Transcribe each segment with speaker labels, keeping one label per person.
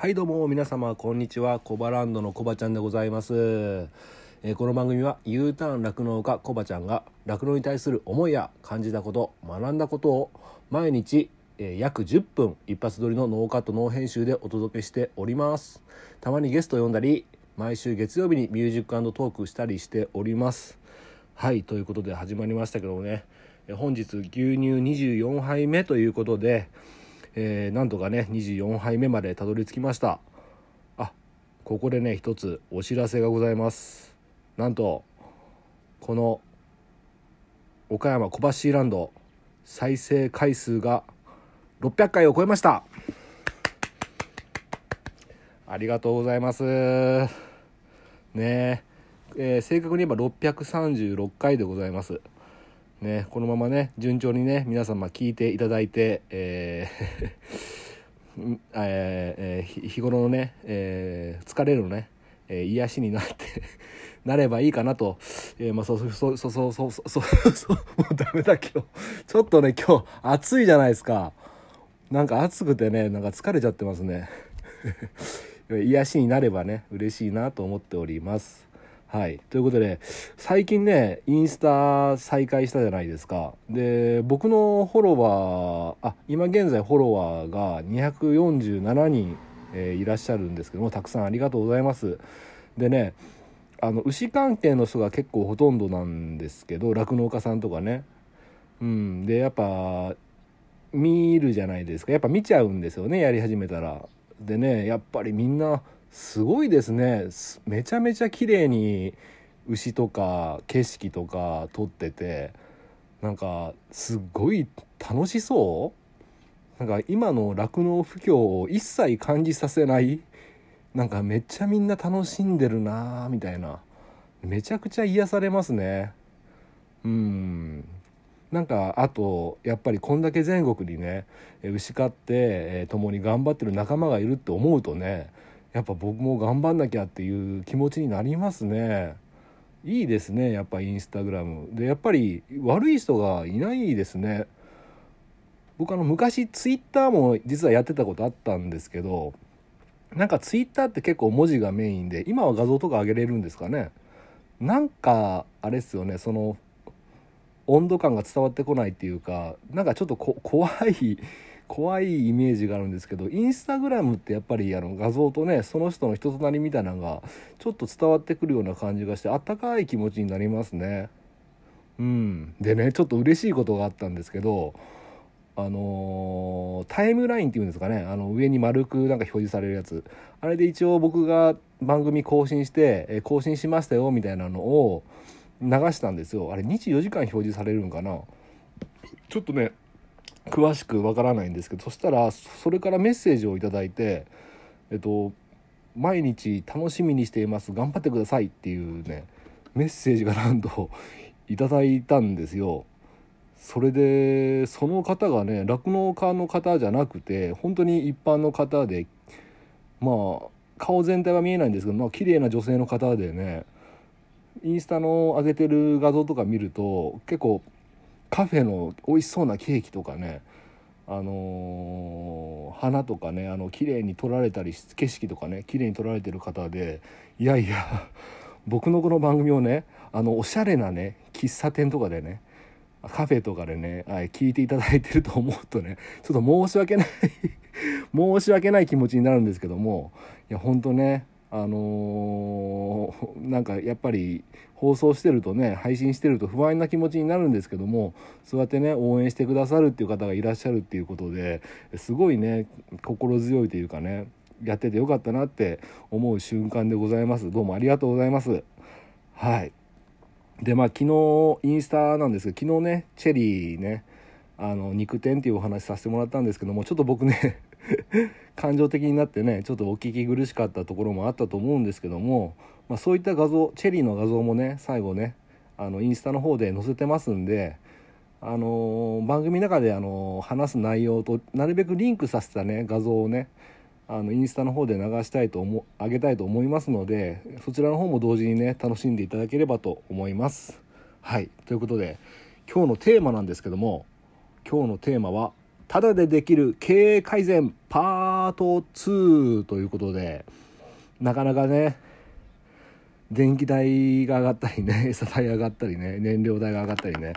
Speaker 1: はいどうも皆様こんにちは。コバランドのコバちゃんでございます、えーこの番組は U ターン酪農家コバちゃんが酪農に対する思いや感じたこと学んだことを毎日、えー約10分一発撮りのノーカットノー編集でお届けしております。たまにゲスト呼んだり毎週月曜日にミュージックトークしたりしております。はいということで始まりましたけどもね。本日牛乳24杯目ということでえーなんとかね24杯目までたどり着きました。あここでね一つお知らせがございます。なんとこの岡山小橋ランド再生回数が600回を超えました。ありがとうございます。ねええー正確に言えば636回でございます。ね、このままね、順調にね、皆様聞いていただいて、えー えー、日頃のね、えー、疲れるのね、えー、癒しになって なればいいかなと、えー、まあ、そう、そう、そう、そう、そう、そう、そう、もうダメだ今日。ちょっとね、今日暑いじゃないですか。なんか暑くてね、なんか疲れちゃってますね。癒しになればね、嬉しいなと思っております。はい。ということで、最近ね、インスタ再開したじゃないですか。で、僕のフォロワー、あ、今現在フォロワーが247人、えーいらっしゃるんですけども、たくさんありがとうございます。でね、あの、牛関係の人が結構ほとんどなんですけど、酪農家さんとかね。うん。で、やっぱ、見るじゃないですか。やっぱ見ちゃうんですよね、やり始めたら。でね、やっぱりみんな、すごいですね。めちゃめちゃ綺麗に牛とか景色とか撮っててなんかすっごい楽しそう。なんか今の酪農不況を一切感じさせない。なんかめっちゃみんな楽しんでるなーみたいな。めちゃくちゃ癒されますね。うん。なんかあとやっぱりこんだけ全国にね牛飼って、え共に頑張ってる仲間がいるって思うとねやっぱ僕も頑張んなきゃっていう気持ちになりますね。いいですねやっぱインスタグラム。でやっぱり悪い人がいないですね。僕あの昔ツイッターも実はやってたことあったんですけどなんかツイッターって結構文字がメインで今は画像とか上げれるんですかね。なんかあれっすよねその温度感が伝わってこないっていうかなんかちょっとこ 怖い怖いイメージがあるんですけどインスタグラムってやっぱりあの画像とねその人の人となりみたいなのがちょっと伝わってくるような感じがしてあったかい気持ちになりますね。うん。でねちょっと嬉しいことがあったんですけどあのータイムラインっていうんですかね。あの上に丸くなんか表示されるやつ。あれで一応僕が番組更新してえ更新しましたよみたいなのを流したんですよ。あれ24時間表示されるんかな。ちょっとね詳しくわからないんですけどそしたらそれからメッセージをいただいてえっと「毎日楽しみにしています頑張ってください」っていうねメッセージがなんといただいたんですよ。それでその方がね酪農家の方じゃなくて本当に一般の方でまあ顔全体は見えないんですけどまあ綺麗な女性の方でねインスタの上げてる画像とか見ると結構カフェの美味しそうなケーキとかねあのー花とかねあの綺麗に撮られたり景色とかね綺麗に撮られてる方でいやいや 僕のこの番組をねあのおしゃれなね喫茶店とかでねカフェとかでね、はい、聞いていただいてると思うとねちょっと申し訳ない 申し訳ない気持ちになるんですけどもいや本当ねあのーなんかやっぱり放送してるとね配信してると不安な気持ちになるんですけどもそうやってね応援してくださるっていう方がいらっしゃるっていうことですごいね心強いというかねやっててよかったなって思う瞬間でございます。どうもありがとうございます。はい。でまあ昨日インスタなんですけど昨日ねチェリーねあの肉店っていうお話させてもらったんですけどもちょっと僕ね感情的になってねちょっとお聞き苦しかったところもあったと思うんですけども、まあ、そういった画像チェリーの画像もね最後ねあのインスタの方で載せてますんであのー番組の中で、あのー話す内容となるべくリンクさせたね画像をねあのインスタの方で流したいと思上げたいと思いますのでそちらの方も同時にね楽しんでいただければと思います。はいということで今日のテーマなんですけども今日のテーマはただでできる経営改善パート2ということでなかなかね電気代が上がったりね 餌代上がったりね燃料代が上がったりね、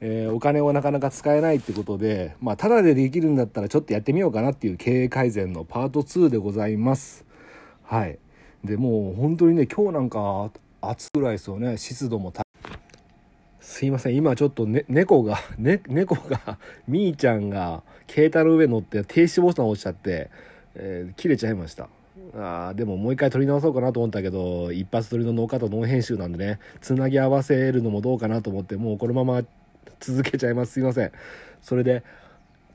Speaker 1: えー、お金をなかなか使えないってことでまあただでできるんだったらちょっとやってみようかなっていう経営改善のパート2でございます。はい。でもう本当にね今日なんか暑ぐらいですよね。湿度もすいません。今ちょっと、ね、猫が、ね、猫がみーちゃんが携帯の上乗って停止ボタン押しちゃって、えー、切れちゃいました。あでももう一回撮り直そうかなと思ったけど一発撮りのノーカットノー編集なんでねつなぎ合わせるのもどうかなと思ってもうこのまま続けちゃいます。すいません。それで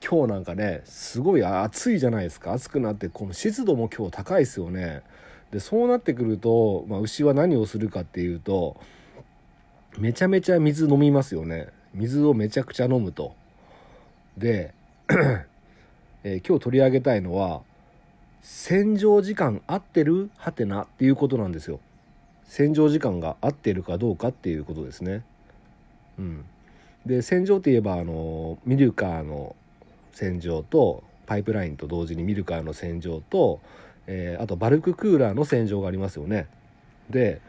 Speaker 1: 今日なんかねすごい暑いじゃないですか。暑くなってこの湿度も今日高いですよね。でそうなってくると、まあ、牛は何をするかっていうとめちゃめちゃ水飲みますよね。水をめちゃくちゃ飲むと。で、えー、今日取り上げたいのは洗浄時間合ってる？はてなっていうことなんですよ。洗浄時間が合ってるかどうかっていうことですね。うん。で洗浄って言えばあのミルカーの洗浄とパイプラインと同時にミルカーの洗浄と、えー、あとバルククーラーの洗浄がありますよね。で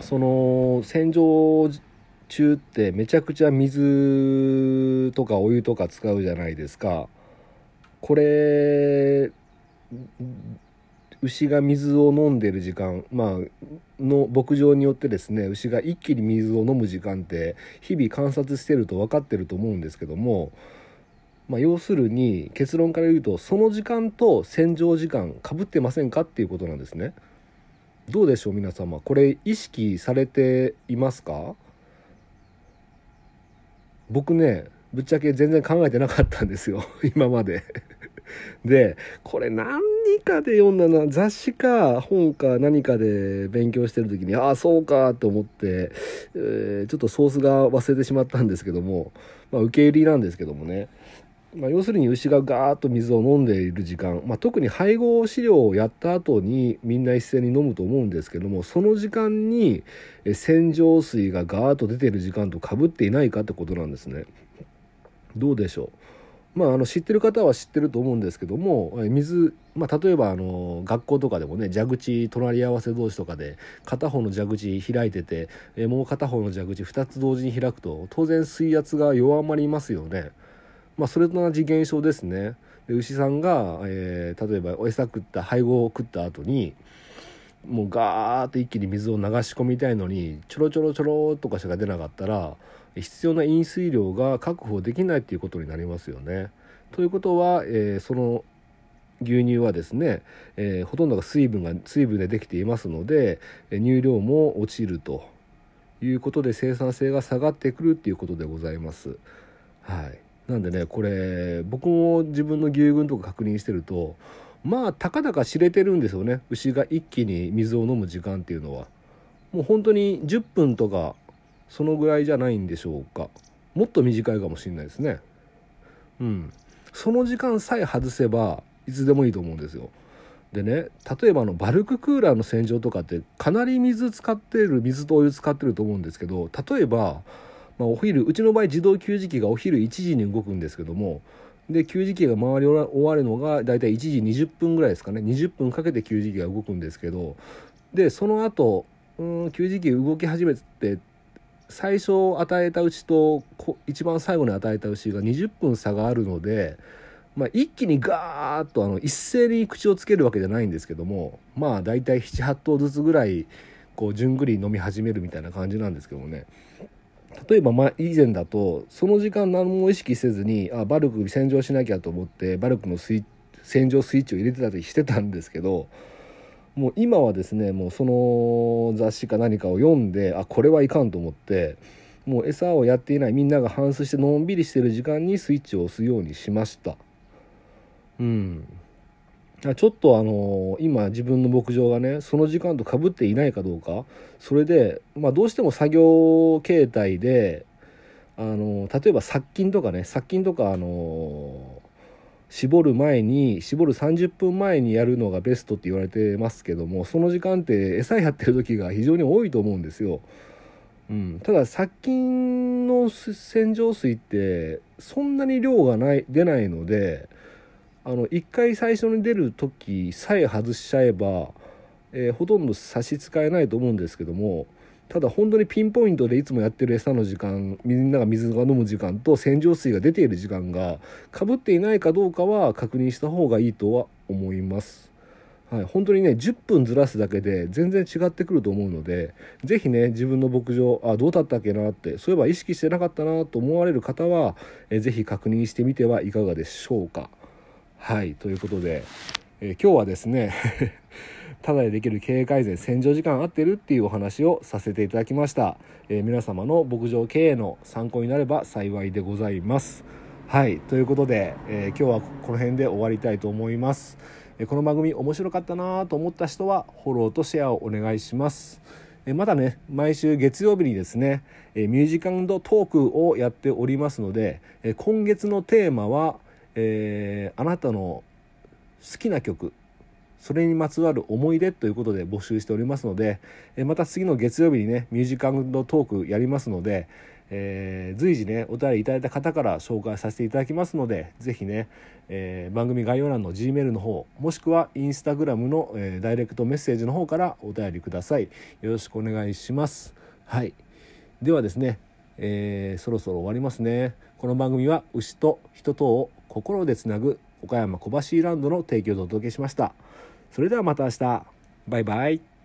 Speaker 1: その洗浄中ってめちゃくちゃ水とかお湯とか使うじゃないですかこれ牛が水を飲んでる時間、まあの牧場によってですね牛が一気に水を飲む時間って日々観察してると分かってると思うんですけども、まあ、要するに結論から言うとその時間と洗浄時間かぶってませんかっていうことなんですね。どうでしょう皆様。これ意識されていますか？僕ねぶっちゃけ全然考えてなかったんですよ。今まで。でこれ何かで読んだな雑誌か本か何かで勉強してる時にああそうかと思って、えー、ちょっとソースが忘れてしまったんですけども、まあ、受け入れなんですけどもね。まあ、要するに牛がガーッと水を飲んでいる時間、まあ、特に配合飼料をやった後にみんな一斉に飲むと思うんですけどもその時間に洗浄水がガーッと出ている時間とかぶっていないかってことなんですね。どうでしょう？まあ、あの知ってる方は知ってると思うんですけども水、まあ、例えばあの学校とかでもね蛇口隣り合わせ同士とかで片方の蛇口開いててもう片方の蛇口2つ同時に開くと当然水圧が弱まりますよね。まあ、それと同じ現象ですねで牛さんが、えー、例えば餌食った配合を食った後にもうガーッと一気に水を流し込みたいのにちょろちょろちょろとかしか出なかったら必要な飲水量が確保できないっていうことになりますよね。ということは、えー、その牛乳はですね、えー、ほとんどが水分が水分でできていますので乳量も落ちるということで生産性が下がってくるっていうことでございます。はいなんでねこれ僕も自分の牛群とか確認してるとまあたかだか知れてるんですよね。牛が一気に水を飲む時間っていうのは。もう本当に10分とかそのぐらいじゃないんでしょうか。もっと短いかもしれないですね。うん。その時間さえ外せばいつでもいいと思うんですよ。でね例えばあのバルククーラーの洗浄とかってかなり水使ってる水とお湯使ってると思うんですけど例えばまあ、お昼うちの場合自動給餌器がお昼1時に動くんですけどもで給餌器が回り終わるのが大体1時20分ぐらいですかね。20分かけて給餌器が動くんですけどでその後うん給餌器動き始めて最初与えた牛と一番最後に与えた牛が20分差があるので、まあ、一気にガーッとあの一斉に口をつけるわけじゃないんですけどもまあ大体78頭ずつぐらいこうじゅんぐり飲み始めるみたいな感じなんですけどもね。例えばま以前だとその時間何も意識せずにあバルク洗浄しなきゃと思ってバルクのスイ洗浄スイッチを入れてたりしてたんですけどもう今はですねもうその雑誌か何かを読んであこれはいかんと思ってもう餌をやっていないみんなが反芻してのんびりしてる時間にスイッチを押すようにしました。うん。ちょっとあの今自分の牧場がねその時間とかぶっていないかどうかそれで、まあ、どうしても作業形態であの例えば殺菌とかね殺菌とかあの絞る前に絞る30分前にやるのがベストって言われてますけどもその時間って餌やってる時が非常に多いと思うんですよ。うん、ただ殺菌の洗浄水ってそんなに量がない出ないのであの1回最初に出る時さえ外しちゃえば、えー、ほとんど差し支えないと思うんですけどもただ本当にピンポイントでいつもやってる餌の時間みんなが水が飲む時間と洗浄水が出ている時間がかぶっていないかどうかは確認した方がいいとは思います。はい、本当にね10分ずらすだけで全然違ってくると思うので是非ね自分の牧場あどうだったっけなってそういえば意識してなかったなと思われる方は是非確認してみてはいかがでしょうか。はいということで、えー、今日はですね ただでできる経営改善洗浄時間合ってるっていうお話をさせていただきました、えー、皆様の牧場経営の参考になれば幸いでございます。はいということで、えー、今日はこの辺で終わりたいと思います。えこの番組面白かったなと思った人はフォローとシェアをお願いします。まだね毎週月曜日にですねミュージカルトークをやっておりますので今月のテーマは、えー、あなたの好きな曲それにまつわる思い出ということで募集しておりますのでえまた次の月曜日にねミュージカルトークやりますのでえー、随時ねお便りいただいた方から紹介させていただきますので是非ね、えー、番組概要欄の G メールの方もしくはインスタグラムの、えー、ダイレクトメッセージの方からお便りください。よろしくお願いします。はい。ではですね、えー、そろそろ終わりますね。この番組は牛と人とを心でつなぐ岡山小橋ランドの提供でお届けしました。それではまた明日。バイバイ。